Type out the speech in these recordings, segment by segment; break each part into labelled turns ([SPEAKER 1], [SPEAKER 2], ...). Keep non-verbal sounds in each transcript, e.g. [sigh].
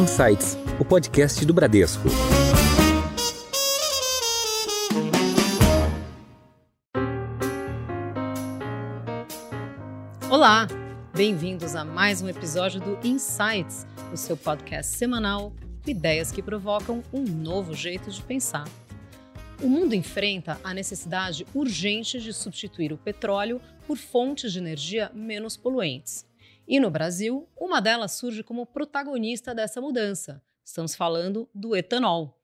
[SPEAKER 1] Insights, o podcast do Bradesco.
[SPEAKER 2] Olá, bem-vindos a mais um episódio do Insights, o seu podcast semanal com ideias que provocam um novo jeito de pensar. O mundo enfrenta a necessidade urgente de substituir o petróleo por fontes de energia menos poluentes. E no Brasil, uma delas surge como protagonista dessa mudança. Estamos falando do etanol.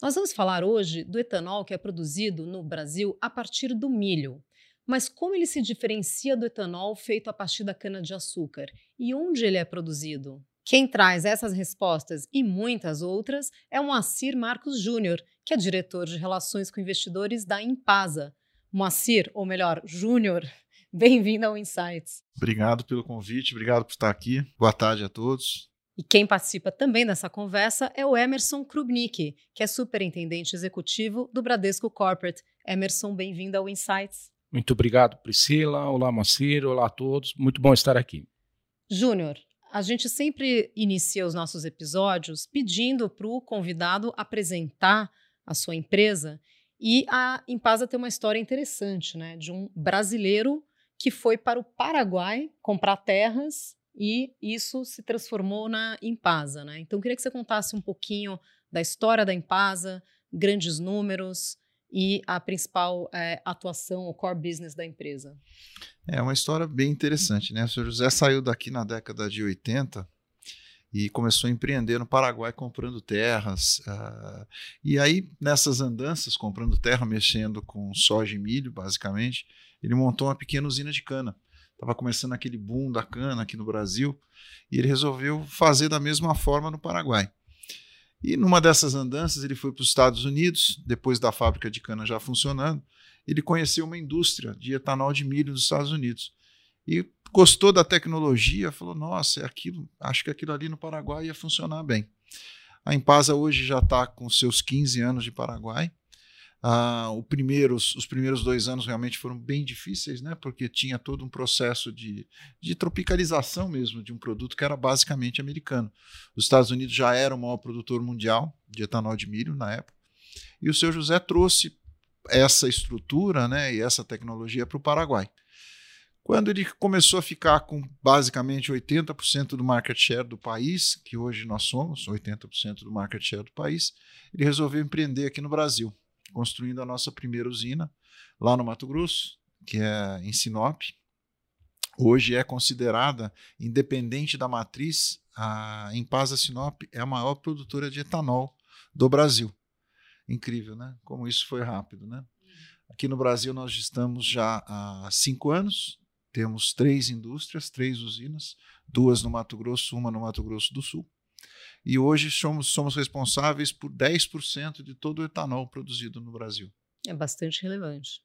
[SPEAKER 2] Nós vamos falar hoje do etanol que é produzido no Brasil a partir do milho. Mas como ele se diferencia do etanol feito a partir da cana-de-açúcar e onde ele é produzido? Quem traz essas respostas e muitas outras é o Moacir Marcos Júnior, que é diretor de Relações com Investidores da Impasa. Moacir, ou melhor, Júnior, [laughs] bem-vindo ao Insights.
[SPEAKER 3] Obrigado pelo convite, obrigado por estar aqui. Boa tarde a todos.
[SPEAKER 2] E quem participa também dessa conversa é o Emerson Krubnik, que é superintendente executivo do Bradesco Corporate. Emerson, bem-vindo ao Insights.
[SPEAKER 4] Muito obrigado, Priscila. Olá, Moacir. Olá a todos. Muito bom estar aqui.
[SPEAKER 2] Júnior, a gente sempre inicia os nossos episódios pedindo para o convidado apresentar a sua empresa e a Impasa tem uma história interessante, né, de um brasileiro que foi para o Paraguai comprar terras e isso se transformou na Impasa, né? Então, eu queria que você contasse um pouquinho da história da Impasa, grandes números, e a principal é, atuação, o core business da empresa?
[SPEAKER 3] É uma história bem interessante, né? O senhor José saiu daqui na década de 80 e começou a empreender no Paraguai comprando terras. Uh, e aí, nessas andanças, comprando terra, mexendo com soja e milho, basicamente, ele montou uma pequena usina de cana. Estava começando aquele boom da cana aqui no Brasil e ele resolveu fazer da mesma forma no Paraguai. E numa dessas andanças, ele foi para os Estados Unidos, depois da fábrica de cana já funcionando, ele conheceu uma indústria de etanol de milho nos Estados Unidos. E gostou da tecnologia, falou: Nossa, é aquilo, acho que aquilo ali no Paraguai ia funcionar bem. A Impasa hoje já está com seus 15 anos de Paraguai. Ah, o os primeiros dois anos realmente foram bem difíceis, né? Porque tinha todo um processo de, de tropicalização mesmo de um produto que era basicamente americano. Os Estados Unidos já era o maior produtor mundial de etanol de milho na época. E o seu José trouxe essa estrutura né, e essa tecnologia para o Paraguai. Quando ele começou a ficar com basicamente 80% do market share do país, que hoje nós somos 80% do market share do país, ele resolveu empreender aqui no Brasil construindo a nossa primeira usina lá no Mato Grosso, que é em Sinop. Hoje é considerada, independente da matriz, a Empasa Sinop é a maior produtora de etanol do Brasil. Incrível, né? Como isso foi rápido, né? Aqui no Brasil nós estamos já há cinco anos, temos três indústrias, três usinas, duas no Mato Grosso, uma no Mato Grosso do Sul e hoje somos, somos responsáveis por 10% de todo o etanol produzido no Brasil.
[SPEAKER 2] É bastante relevante.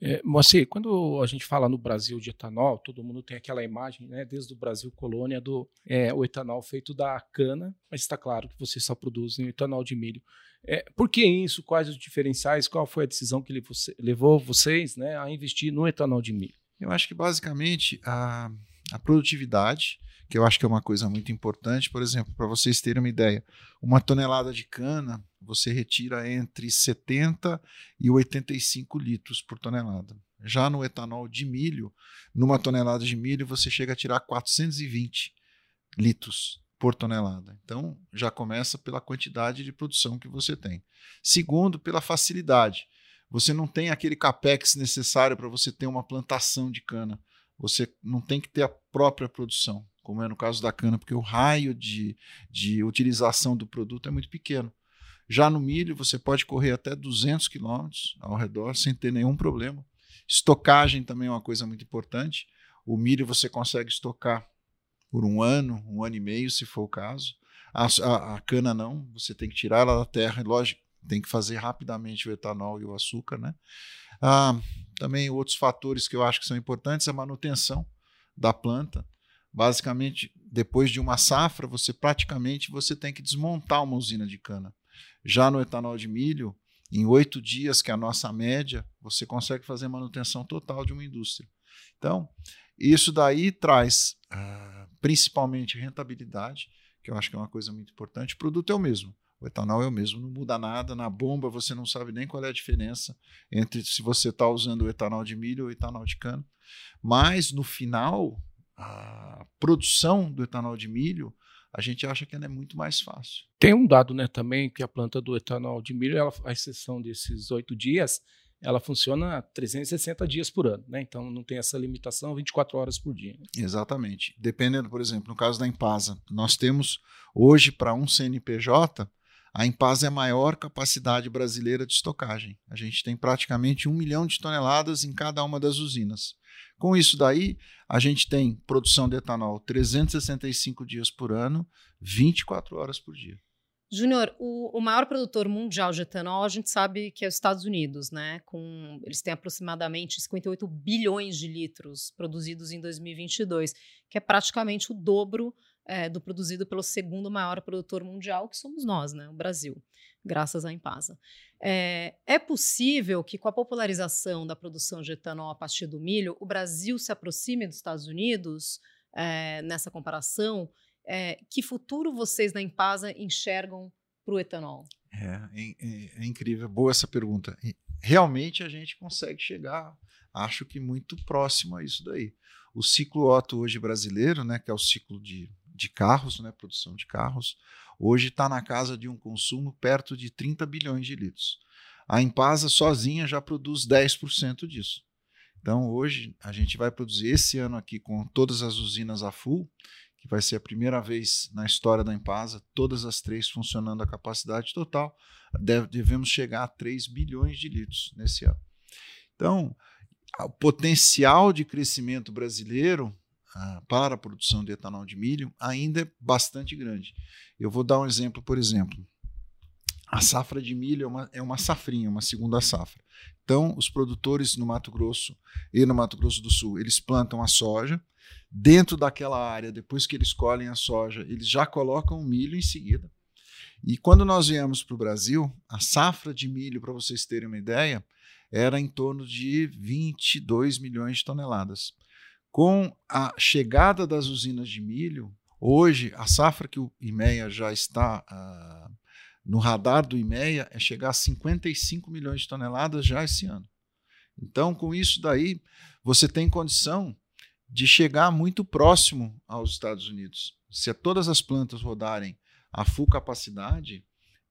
[SPEAKER 4] É, Moacir, quando a gente fala no Brasil de etanol, todo mundo tem aquela imagem, né, desde o Brasil colônia, do é, o etanol feito da cana, mas está claro que vocês só produzem etanol de milho. É, por que isso? Quais os diferenciais? Qual foi a decisão que levou vocês né, a investir no etanol de milho?
[SPEAKER 3] Eu acho que basicamente a, a produtividade, que eu acho que é uma coisa muito importante. Por exemplo, para vocês terem uma ideia, uma tonelada de cana você retira entre 70 e 85 litros por tonelada. Já no etanol de milho, numa tonelada de milho, você chega a tirar 420 litros por tonelada. Então, já começa pela quantidade de produção que você tem. Segundo, pela facilidade. Você não tem aquele capex necessário para você ter uma plantação de cana. Você não tem que ter a própria produção como é no caso da cana, porque o raio de, de utilização do produto é muito pequeno. Já no milho, você pode correr até 200 quilômetros ao redor sem ter nenhum problema. Estocagem também é uma coisa muito importante. O milho você consegue estocar por um ano, um ano e meio, se for o caso. A, a, a cana não, você tem que tirar ela da terra, lógico, tem que fazer rapidamente o etanol e o açúcar, né? Ah, também outros fatores que eu acho que são importantes, a manutenção da planta. Basicamente, depois de uma safra, você praticamente você tem que desmontar uma usina de cana. Já no etanol de milho, em oito dias, que é a nossa média, você consegue fazer manutenção total de uma indústria. Então, isso daí traz uh, principalmente rentabilidade, que eu acho que é uma coisa muito importante. O produto é o mesmo. O etanol é o mesmo, não muda nada. Na bomba você não sabe nem qual é a diferença entre se você está usando o etanol de milho ou o etanol de cana. Mas no final, a produção do etanol de milho, a gente acha que ela é muito mais fácil.
[SPEAKER 4] Tem um dado né, também que a planta do etanol de milho, ela, a exceção desses oito dias, ela funciona 360 dias por ano, né? Então não tem essa limitação 24 horas por dia.
[SPEAKER 3] Exatamente. Dependendo, por exemplo, no caso da Impasa, nós temos hoje para um CNPJ a Impasa é a maior capacidade brasileira de estocagem. A gente tem praticamente um milhão de toneladas em cada uma das usinas. Com isso daí, a gente tem produção de etanol 365 dias por ano, 24 horas por dia.
[SPEAKER 2] Júnior, o, o, maior produtor mundial de etanol, a gente sabe que é os Estados Unidos, né? Com, eles têm aproximadamente 58 bilhões de litros produzidos em 2022, que é praticamente o dobro é, do produzido pelo segundo maior produtor mundial, que somos nós, né? O Brasil, graças à Impasa. É, é possível que, com a popularização da produção de etanol a partir do milho, o Brasil se aproxime dos Estados Unidos é, nessa comparação? Que futuro vocês na Impasa enxergam para o etanol?
[SPEAKER 3] É, é, é, incrível, boa essa pergunta. Realmente a gente consegue chegar, acho que muito próximo a isso daí. O ciclo Otto hoje brasileiro, né, que é o ciclo de, de carros, né, produção de carros, hoje está na casa de um consumo perto de 30 bilhões de litros. A Impasa sozinha já produz 10% disso. Então, hoje, a gente vai produzir esse ano aqui com todas as usinas a full, que vai ser a primeira vez na história da Impasa, todas as três funcionando a capacidade total, deve, devemos chegar a 3 bilhões de litros nesse ano. Então, o potencial de crescimento brasileiro para a produção de etanol de milho ainda é bastante grande. Eu vou dar um exemplo, por exemplo. A safra de milho é uma, é uma safrinha, uma segunda safra. Então, os produtores no Mato Grosso e no Mato Grosso do Sul, eles plantam a soja. Dentro daquela área, depois que eles colhem a soja, eles já colocam o milho em seguida. E quando nós viemos para o Brasil, a safra de milho, para vocês terem uma ideia, era em torno de 22 milhões de toneladas. Com a chegada das usinas de milho, hoje a safra que o IMEA já está uh, no radar do IMEA é chegar a 55 milhões de toneladas já esse ano. Então, com isso daí, você tem condição de chegar muito próximo aos Estados Unidos. Se todas as plantas rodarem a full capacidade,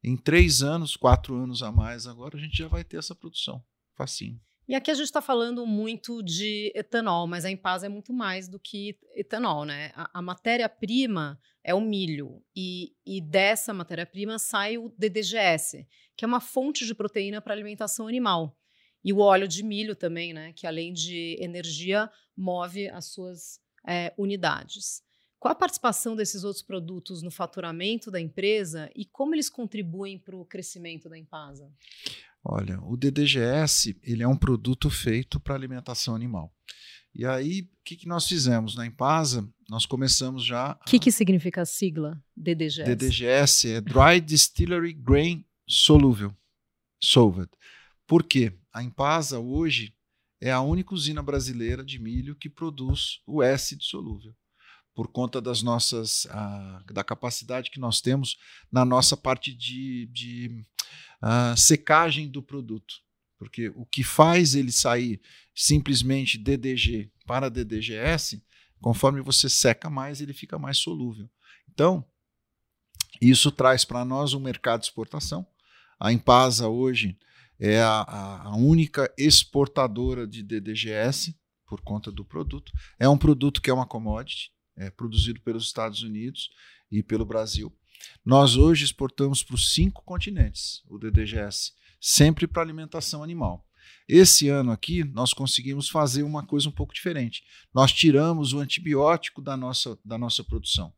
[SPEAKER 3] em três anos, quatro anos a mais, agora a gente já vai ter essa produção. Facinho.
[SPEAKER 2] E aqui a gente está falando muito de etanol, mas a Impasa é muito mais do que etanol, né? A, a matéria-prima é o milho, e, e dessa matéria-prima sai o DDGS, que é uma fonte de proteína para alimentação animal. E o óleo de milho também, né? Que além de energia, move as suas é, unidades. Qual a participação desses outros produtos no faturamento da empresa e como eles contribuem para o crescimento da Impasa?
[SPEAKER 3] Olha, o DDGS ele é um produto feito para alimentação animal. E aí, o que, que, nós fizemos na Impasa? Nós começamos já.
[SPEAKER 2] O que, que significa a sigla DDGS?
[SPEAKER 3] DDGS é Dry Distillery Grain Solúvel. Solved. Por quê? A Impasa hoje é a única usina brasileira de milho que produz o S solúvel por conta das nossas uh, da capacidade que nós temos na nossa parte de, de uh, secagem do produto. Porque o que faz ele sair simplesmente DDG para DDGS, conforme você seca mais, ele fica mais solúvel. Então, isso traz para nós um mercado de exportação. A Impasa hoje é a, a única exportadora de DDGS por conta do produto. É um produto que é uma commodity, é, produzido pelos Estados Unidos e pelo Brasil. Nós hoje exportamos para os cinco continentes o DDGS, sempre para alimentação animal. Esse ano aqui, nós conseguimos fazer uma coisa um pouco diferente. Nós tiramos o antibiótico da nossa, da nossa produção.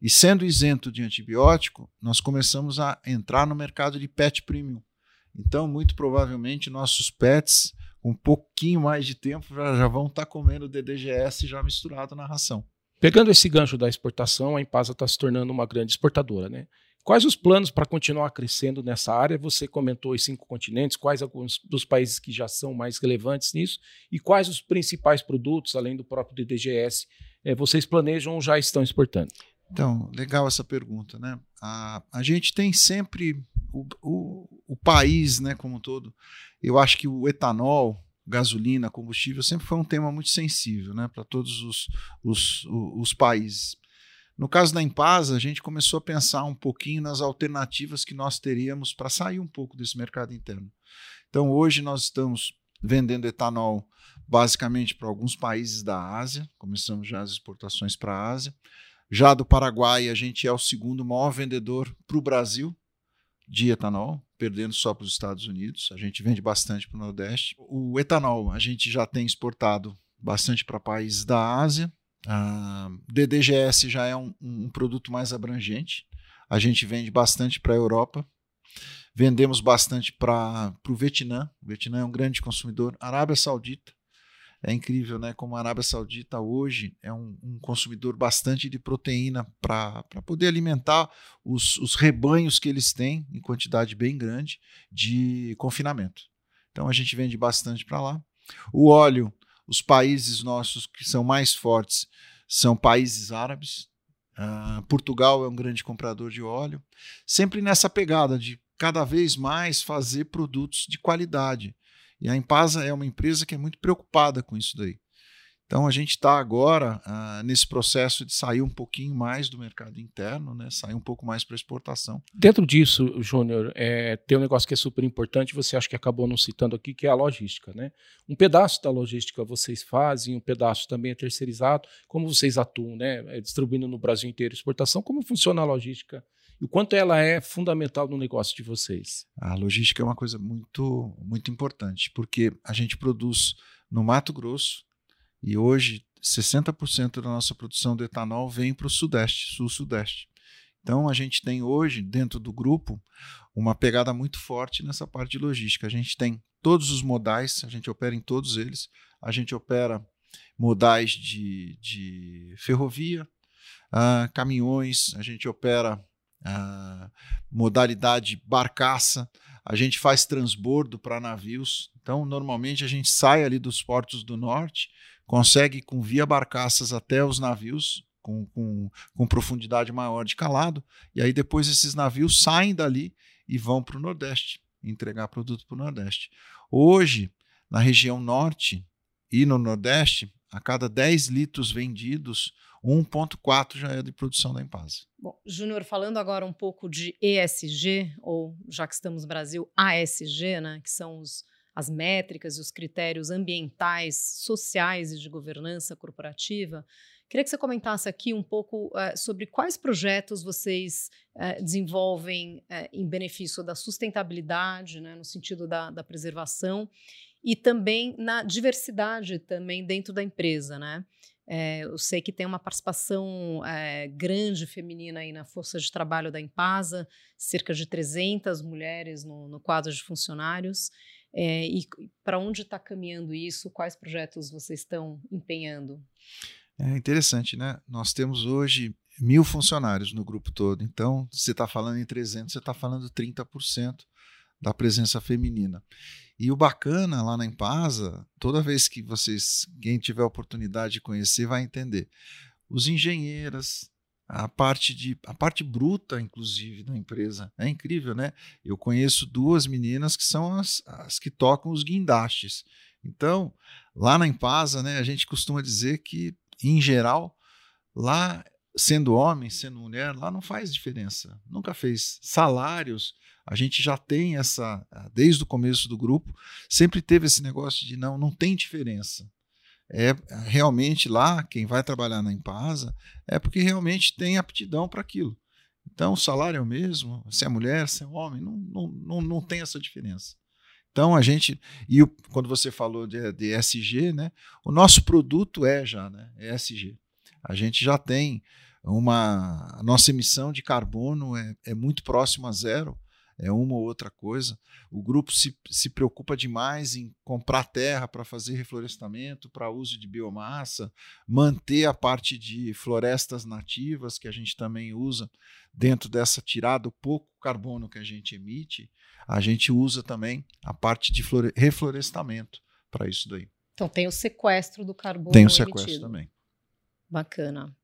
[SPEAKER 3] E sendo isento de antibiótico, nós começamos a entrar no mercado de pet premium. Então, muito provavelmente, nossos pets, com um pouquinho mais de tempo, já, já vão estar comendo DDGS já misturado na ração.
[SPEAKER 4] Pegando esse gancho da exportação, a Impasa está se tornando uma grande exportadora, né? Quais os planos para continuar crescendo nessa área? Você comentou os cinco continentes, quais alguns dos países que já são mais relevantes nisso e quais os principais produtos, além do próprio DDGS, é, vocês planejam ou já estão exportando?
[SPEAKER 3] Então, legal essa pergunta, né? A, a gente tem sempre o, o, o país, né, como um todo. Eu acho que o etanol, gasolina, combustível sempre foi um tema muito sensível, né, para todos os, os, os países. No caso da Impasa, a gente começou a pensar um pouquinho nas alternativas que nós teríamos para sair um pouco desse mercado interno. Então, hoje nós estamos vendendo etanol basicamente para alguns países da Ásia, começamos já as exportações para a Ásia. Já do Paraguai, a gente é o segundo maior vendedor para o Brasil de etanol, perdendo só para os Estados Unidos. A gente vende bastante para o Nordeste. O etanol a gente já tem exportado bastante para países da Ásia. A DDGS já é um, um produto mais abrangente. A gente vende bastante para a Europa. Vendemos bastante para o Vietnã. O Vietnã é um grande consumidor. Arábia Saudita é incrível, né? Como a Arábia Saudita hoje é um, um consumidor bastante de proteína para poder alimentar os, os rebanhos que eles têm em quantidade bem grande de confinamento. Então a gente vende bastante para lá. O óleo, os países nossos que são mais fortes são países árabes. Uh, Portugal é um grande comprador de óleo. Sempre nessa pegada de cada vez mais fazer produtos de qualidade. E a Impasa é uma empresa que é muito preocupada com isso daí. Então a gente está agora ah, nesse processo de sair um pouquinho mais do mercado interno, né? sair um pouco mais para exportação.
[SPEAKER 4] Dentro disso, Júnior, é, tem um negócio que é super importante, você acha que acabou não citando aqui, que é a logística. Né? Um pedaço da logística vocês fazem, um pedaço também é terceirizado. Como vocês atuam, né? É, distribuindo no Brasil inteiro exportação, como funciona a logística e o quanto ela é fundamental no negócio de vocês?
[SPEAKER 3] A logística é uma coisa muito, muito importante, porque a gente produz no Mato Grosso e hoje 60% da nossa produção de etanol vem para o Sudeste, Sul-Sudeste. Então a gente tem hoje, dentro do grupo, uma pegada muito forte nessa parte de logística. A gente tem todos os modais, a gente opera em todos eles. A gente opera modais de, de ferrovia, uh, caminhões, a gente opera modalidade barcaça, a gente faz transbordo para navios. Então, normalmente a gente sai ali dos portos do norte, consegue com via barcaças até os navios com, com, com profundidade maior de calado, e aí depois esses navios saem dali e vão para o Nordeste, entregar produto para o Nordeste. Hoje, na região norte e no Nordeste, a cada 10 litros vendidos, 1,4 já é de produção da Empasa.
[SPEAKER 2] Bom, Júnior, falando agora um pouco de ESG, ou já que estamos no Brasil, ASG, né, que são os, as métricas e os critérios ambientais, sociais e de governança corporativa, queria que você comentasse aqui um pouco uh, sobre quais projetos vocês uh, desenvolvem uh, em benefício da sustentabilidade, né, no sentido da, da preservação, e também na diversidade também dentro da empresa, né? É, eu sei que tem uma participação é, grande feminina aí na força de trabalho da Impasa, cerca de 300 mulheres no, no quadro de funcionários. É, e para onde está caminhando isso? Quais projetos vocês estão empenhando?
[SPEAKER 3] É interessante, né? Nós temos hoje mil funcionários no grupo todo. Então, você está falando em 300, você está falando 30% da presença feminina. E o bacana lá na Empasa, toda vez que vocês, quem tiver oportunidade de conhecer, vai entender. Os engenheiras, a parte de a parte bruta, inclusive, da empresa. É incrível, né? Eu conheço duas meninas que são as, as que tocam os guindastes. Então, lá na Empasa, né, a gente costuma dizer que, em geral, lá, sendo homem, sendo mulher, lá não faz diferença. Nunca fez. Salários a gente já tem essa, desde o começo do grupo, sempre teve esse negócio de não, não tem diferença. É realmente lá, quem vai trabalhar na Empasa, é porque realmente tem aptidão para aquilo. Então, o salário é o mesmo, se é mulher, se é homem, não, não, não, não tem essa diferença. Então, a gente, e o, quando você falou de, de SG, né, o nosso produto é já né, é SG. A gente já tem uma. A nossa emissão de carbono é, é muito próxima a zero é uma ou outra coisa. O grupo se, se preocupa demais em comprar terra para fazer reflorestamento, para uso de biomassa, manter a parte de florestas nativas, que a gente também usa dentro dessa tirada, o pouco carbono que a gente emite, a gente usa também a parte de reflorestamento para isso daí.
[SPEAKER 2] Então tem o sequestro do carbono.
[SPEAKER 3] Tem o sequestro emitido. também.
[SPEAKER 2] Bacana.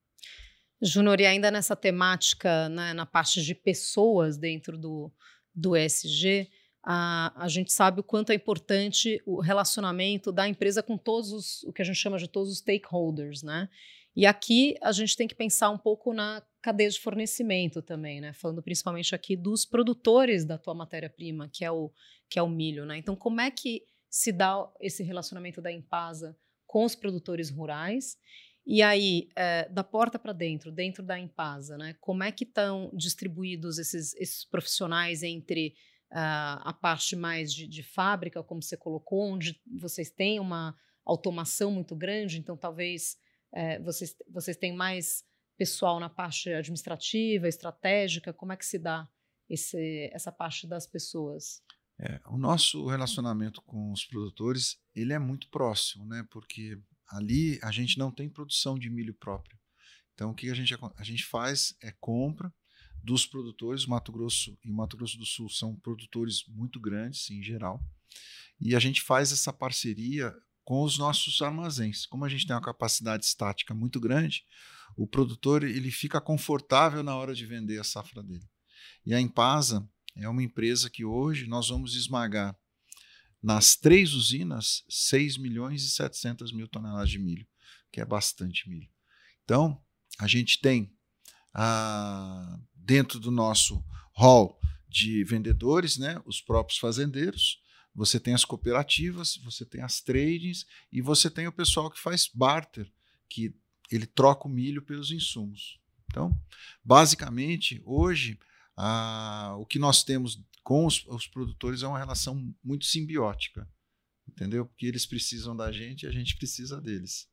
[SPEAKER 2] Júnior, e ainda nessa temática, né, na parte de pessoas dentro do, do ESG, a, a gente sabe o quanto é importante o relacionamento da empresa com todos os, o que a gente chama de todos os stakeholders, né? E aqui a gente tem que pensar um pouco na cadeia de fornecimento também, né? Falando principalmente aqui dos produtores da tua matéria-prima, que é o que é o milho, né? Então, como é que se dá esse relacionamento da Empasa com os produtores rurais? E aí, é, da porta para dentro, dentro da Empasa, né? Como é que estão distribuídos esses, esses profissionais entre uh, a parte mais de, de fábrica, como você colocou, onde vocês têm uma automação muito grande, então talvez é, vocês, vocês têm mais pessoal na parte administrativa, estratégica, como é que se dá esse, essa parte das pessoas?
[SPEAKER 3] É, o nosso relacionamento com os produtores ele é muito próximo, né? Porque ali a gente não tem produção de milho próprio. Então o que a gente a gente faz é compra dos produtores. Mato Grosso e Mato Grosso do Sul são produtores muito grandes em geral, e a gente faz essa parceria com os nossos armazéns. Como a gente tem uma capacidade estática muito grande, o produtor ele fica confortável na hora de vender a safra dele. E a Impasa é uma empresa que hoje nós vamos esmagar nas três usinas 6 milhões e 700 mil toneladas de milho, que é bastante milho. Então, a gente tem ah, dentro do nosso hall de vendedores, né, os próprios fazendeiros, você tem as cooperativas, você tem as tradings e você tem o pessoal que faz barter, que ele troca o milho pelos insumos. Então, basicamente, hoje, ah, o que nós temos com os, os, produtores é uma relação muito simbiótica, entendeu? Porque eles precisam da gente e a gente precisa deles.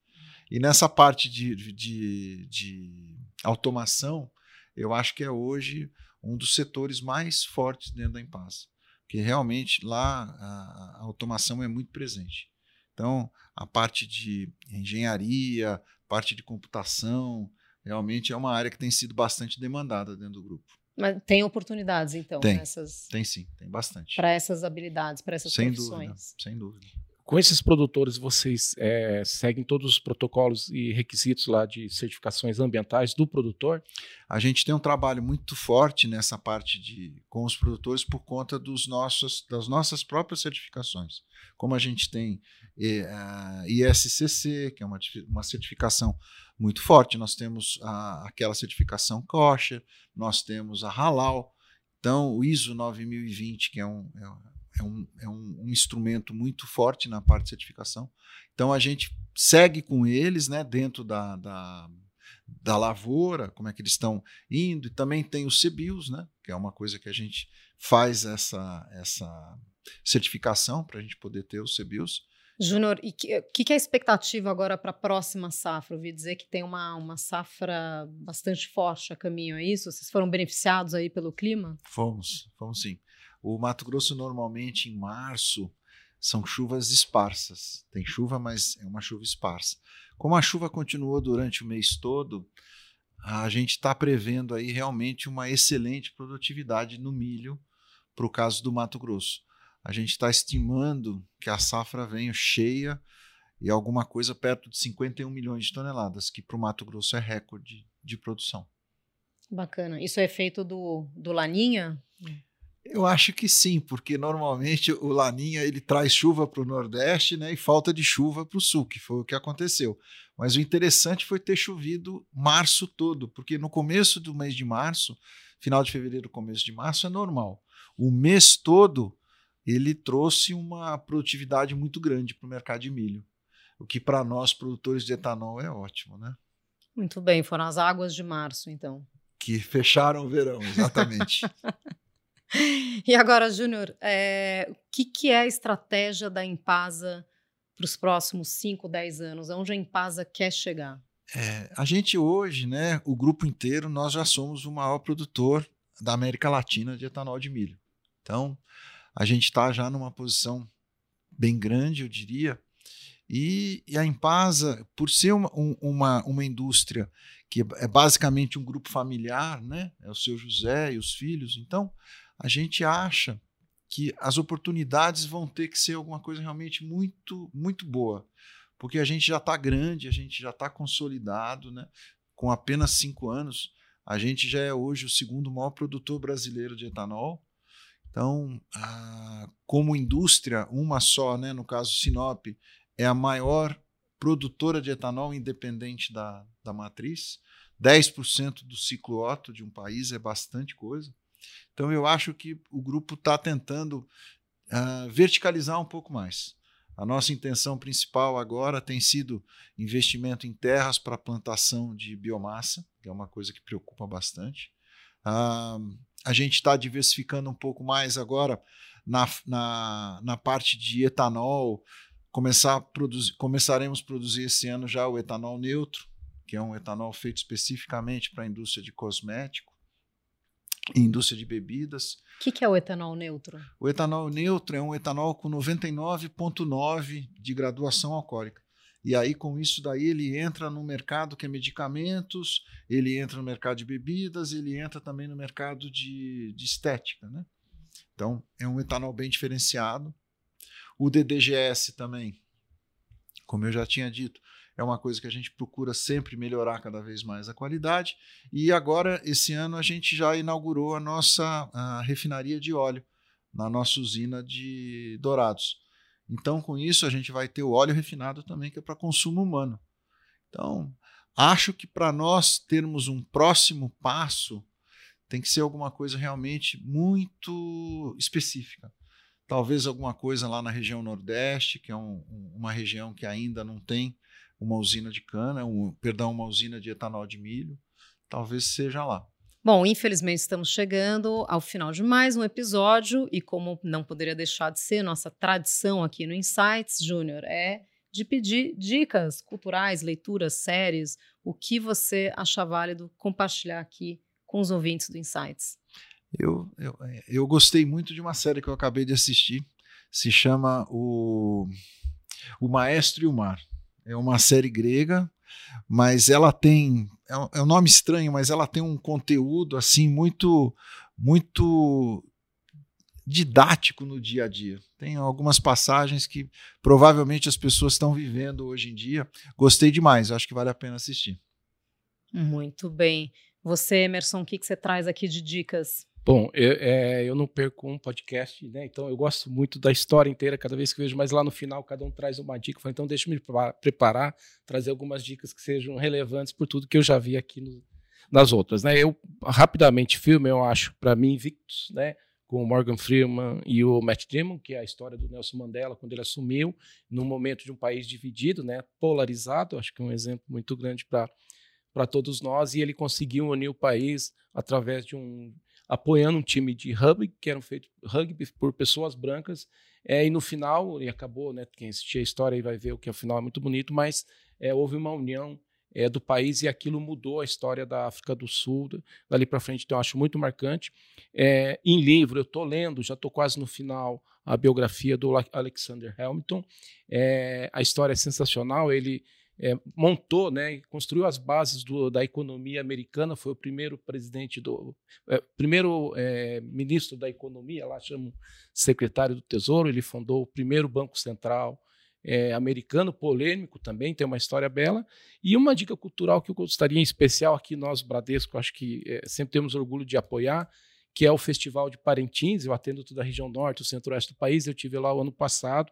[SPEAKER 3] E nessa parte de, de, de automação, eu acho que é hoje um dos setores mais fortes dentro da Impasa porque realmente lá a, a automação é muito presente. Então, a parte de engenharia, parte de computação, realmente é uma área que tem sido bastante demandada dentro do grupo.
[SPEAKER 2] Mas tem oportunidades, então,
[SPEAKER 3] tem,
[SPEAKER 2] nessas...
[SPEAKER 3] Tem sim, tem bastante.
[SPEAKER 2] Para essas habilidades, para essas
[SPEAKER 3] sem
[SPEAKER 2] profissões.
[SPEAKER 3] Dúvida, sem dúvida.
[SPEAKER 4] Com esses produtores, vocês é, seguem todos os protocolos e requisitos lá de certificações ambientais do produtor?
[SPEAKER 3] A gente tem um trabalho muito forte nessa parte de com os produtores por conta dos nossos, das nossas próprias certificações. Como a gente tem é, a ISCC, que é uma, uma certificação muito forte, nós temos a, aquela certificação kosher, nós temos a halal, então o ISO 9020, que é um, é é um, é um, um, instrumento muito forte na parte de certificação. Então a gente segue com eles né, dentro da, da, da lavoura, como é que eles estão indo, e também tem os CBIOS, né, que é uma coisa que a gente faz essa, essa certificação para a gente poder ter os CBIOS.
[SPEAKER 2] Júnior, e o que, que, é a expectativa agora para a próxima safra? Ouvi dizer que tem uma, uma safra bastante forte a caminho, é isso? Vocês foram beneficiados aí pelo clima?
[SPEAKER 3] Fomos, fomos sim. O Mato Grosso, normalmente, em março, são chuvas esparsas. Tem chuva, mas é uma chuva esparsa. Como a chuva continuou durante o mês todo, a gente está prevendo aí realmente uma excelente produtividade no milho para o caso do Mato Grosso. A gente está estimando que a safra venha cheia e alguma coisa perto de 51 milhões de toneladas, que para o Mato Grosso é recorde de produção.
[SPEAKER 2] Bacana. Isso é feito do, do Laninha?
[SPEAKER 3] Eu acho que sim, porque normalmente o Laninha ele traz chuva para o Nordeste né, e falta de chuva para o Sul, que foi o que aconteceu. Mas o interessante foi ter chovido março todo, porque no começo do mês de março, final de fevereiro, começo de março, é normal. O mês todo ele trouxe uma produtividade muito grande para o mercado de milho, o que para nós produtores de etanol é ótimo, né?
[SPEAKER 2] Muito bem, foram as águas de março, então.
[SPEAKER 3] Que fecharam o verão, exatamente. [laughs]
[SPEAKER 2] E agora, Júnior, é, o que, que é a estratégia da Impasa para os próximos 5, 10 anos? Aonde a Impasa quer chegar?
[SPEAKER 3] É, a gente hoje, né, o grupo inteiro, nós já somos o maior produtor da América Latina de etanol de milho. Então, a gente está já numa posição bem grande, eu diria. E, e a Impasa, por ser uma, uma, uma indústria que é basicamente um grupo familiar, né? É o seu José e os filhos. Então, a gente acha que as oportunidades vão ter que ser alguma coisa realmente muito, muito boa. porque a gente já está grande, a gente já está consolidado, né? com apenas cinco anos, a gente já é hoje o segundo maior produtor brasileiro de etanol. Então, a, como indústria, uma só, né, no caso Sinop, é a maior produtora de etanol independente da, da matriz. 10% do ciclo Otto de um país é bastante coisa. Então, eu acho que o grupo está tentando uh, verticalizar um pouco mais. A nossa intenção principal agora tem sido investimento em terras para plantação de biomassa, que é uma coisa que preocupa bastante. Uh, a gente está diversificando um pouco mais agora na, na, na parte de etanol. Começar a produzir, começaremos a produzir esse ano já o etanol neutro, que é um etanol feito especificamente para a indústria de cosmético indústria de bebidas.
[SPEAKER 2] O que, que, é o etanol neutro?
[SPEAKER 3] O etanol neutro é um etanol com 99,9 de graduação alcoólica. E aí, com isso daí, ele entra no mercado que é medicamentos, ele entra no mercado de bebidas, ele entra também no mercado de, de estética. Né? Então, é um etanol bem diferenciado. O DDGS também, como eu já tinha dito, é uma coisa que a gente procura sempre melhorar cada vez mais a qualidade. E agora, esse ano, a gente já inaugurou a nossa a refinaria de óleo na nossa usina de Dourados. Então, com isso, a gente vai ter o óleo refinado também, que é para consumo humano. Então, acho que para nós termos um próximo passo, tem que ser alguma coisa realmente muito específica. Talvez alguma coisa lá na região Nordeste, que é um, uma região que ainda não tem uma usina de cana, um, perdão, uma usina de etanol de milho, talvez seja lá.
[SPEAKER 2] Bom, infelizmente estamos chegando ao final de mais um episódio e como não poderia deixar de ser nossa tradição aqui no Insights Júnior é de pedir dicas culturais, leituras, séries, o que você acha válido compartilhar aqui com os ouvintes do Insights.
[SPEAKER 3] Eu, eu, eu gostei muito de uma série que eu acabei de assistir, se chama o, o Maestro e o Mar. É uma série grega, mas ela tem é um, é um nome estranho, mas ela tem um conteúdo assim muito muito didático no dia a dia. Tem algumas passagens que provavelmente as pessoas estão vivendo hoje em dia. Gostei demais, acho que vale a pena assistir.
[SPEAKER 2] Muito bem. Você, Emerson, o que, que você traz aqui de dicas?
[SPEAKER 4] Bom, eu, é, eu não perco um podcast, né? Então eu gosto muito da história inteira, cada vez que vejo, mas lá no final cada um traz uma dica. Então deixa eu me preparar, trazer algumas dicas que sejam relevantes por tudo que eu já vi aqui no, nas outras, né? Eu rapidamente filme, eu acho, para mim, Invictus, né? Com o Morgan Freeman e o Matt Damon, que é a história do Nelson Mandela quando ele assumiu, num momento de um país dividido, né? Polarizado, acho que é um exemplo muito grande para para todos nós e ele conseguiu unir o país através de um apoiando um time de rugby, que eram feitos rugby por pessoas brancas, é, e no final, e acabou, né, quem assistir a história aí vai ver o que o final é muito bonito, mas é, houve uma união é, do país e aquilo mudou a história da África do Sul, dali para frente, então eu acho muito marcante. É, em livro, eu estou lendo, já estou quase no final, a biografia do Alexander Hamilton. É, a história é sensacional, ele é, montou, né, construiu as bases do, da economia americana, foi o primeiro presidente do, é, primeiro é, ministro da economia, lá chamam secretário do Tesouro, ele fundou o primeiro banco central é, americano, polêmico também, tem uma história bela. E uma dica cultural que eu gostaria em especial aqui nós, Bradesco, acho que é, sempre temos orgulho de apoiar, que é o Festival de Parintins. Eu atendo toda a região norte, o centro-oeste do país. Eu tive lá o ano passado.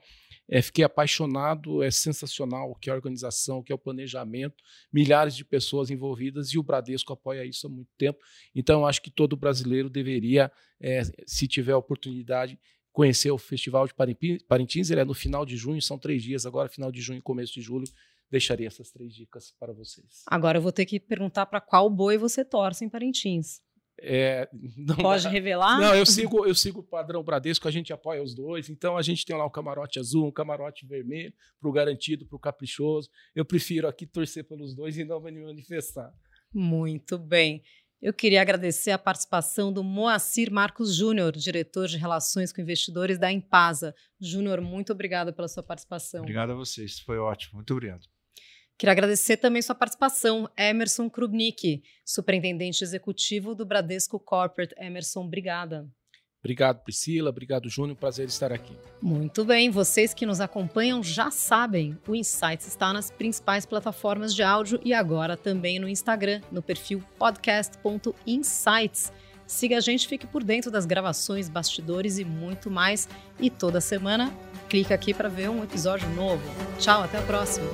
[SPEAKER 4] É, fiquei apaixonado, é sensacional o que é a organização, o que é o planejamento, milhares de pessoas envolvidas e o Bradesco apoia isso há muito tempo. Então, acho que todo brasileiro deveria, é, se tiver oportunidade, conhecer o Festival de Parintins. Ele é no final de junho, são três dias agora, final de junho e começo de julho. Deixaria essas três dicas para vocês.
[SPEAKER 2] Agora eu vou ter que perguntar para qual boi você torce em Parintins.
[SPEAKER 4] É, [laughs]
[SPEAKER 2] Pode dá. revelar?
[SPEAKER 4] Não, eu sigo, eu sigo o padrão Bradesco, a gente apoia os dois. Então a gente tem lá o camarote azul, um camarote vermelho, para o garantido, para o caprichoso. Eu prefiro aqui torcer pelos dois e não me manifestar.
[SPEAKER 2] Muito bem. Eu queria agradecer a participação do Moacir Marcos Júnior, diretor de Relações com Investidores da Impasa. Júnior, muito obrigada pela sua participação.
[SPEAKER 3] Obrigado a vocês, foi ótimo. Muito obrigado.
[SPEAKER 2] Queria agradecer também sua participação, Emerson Krubnik, superintendente executivo do Bradesco Corporate. Emerson, obrigada.
[SPEAKER 4] Obrigado, Priscila. Obrigado, Júnior. Prazer estar aqui.
[SPEAKER 2] Muito bem. Vocês que nos acompanham já sabem, o Insights está nas principais plataformas de áudio e agora também no Instagram, no perfil podcast.insights. Siga a gente, fique por dentro das gravações, bastidores e muito mais. E toda semana, clica aqui para ver um episódio novo. Tchau, até a próxima.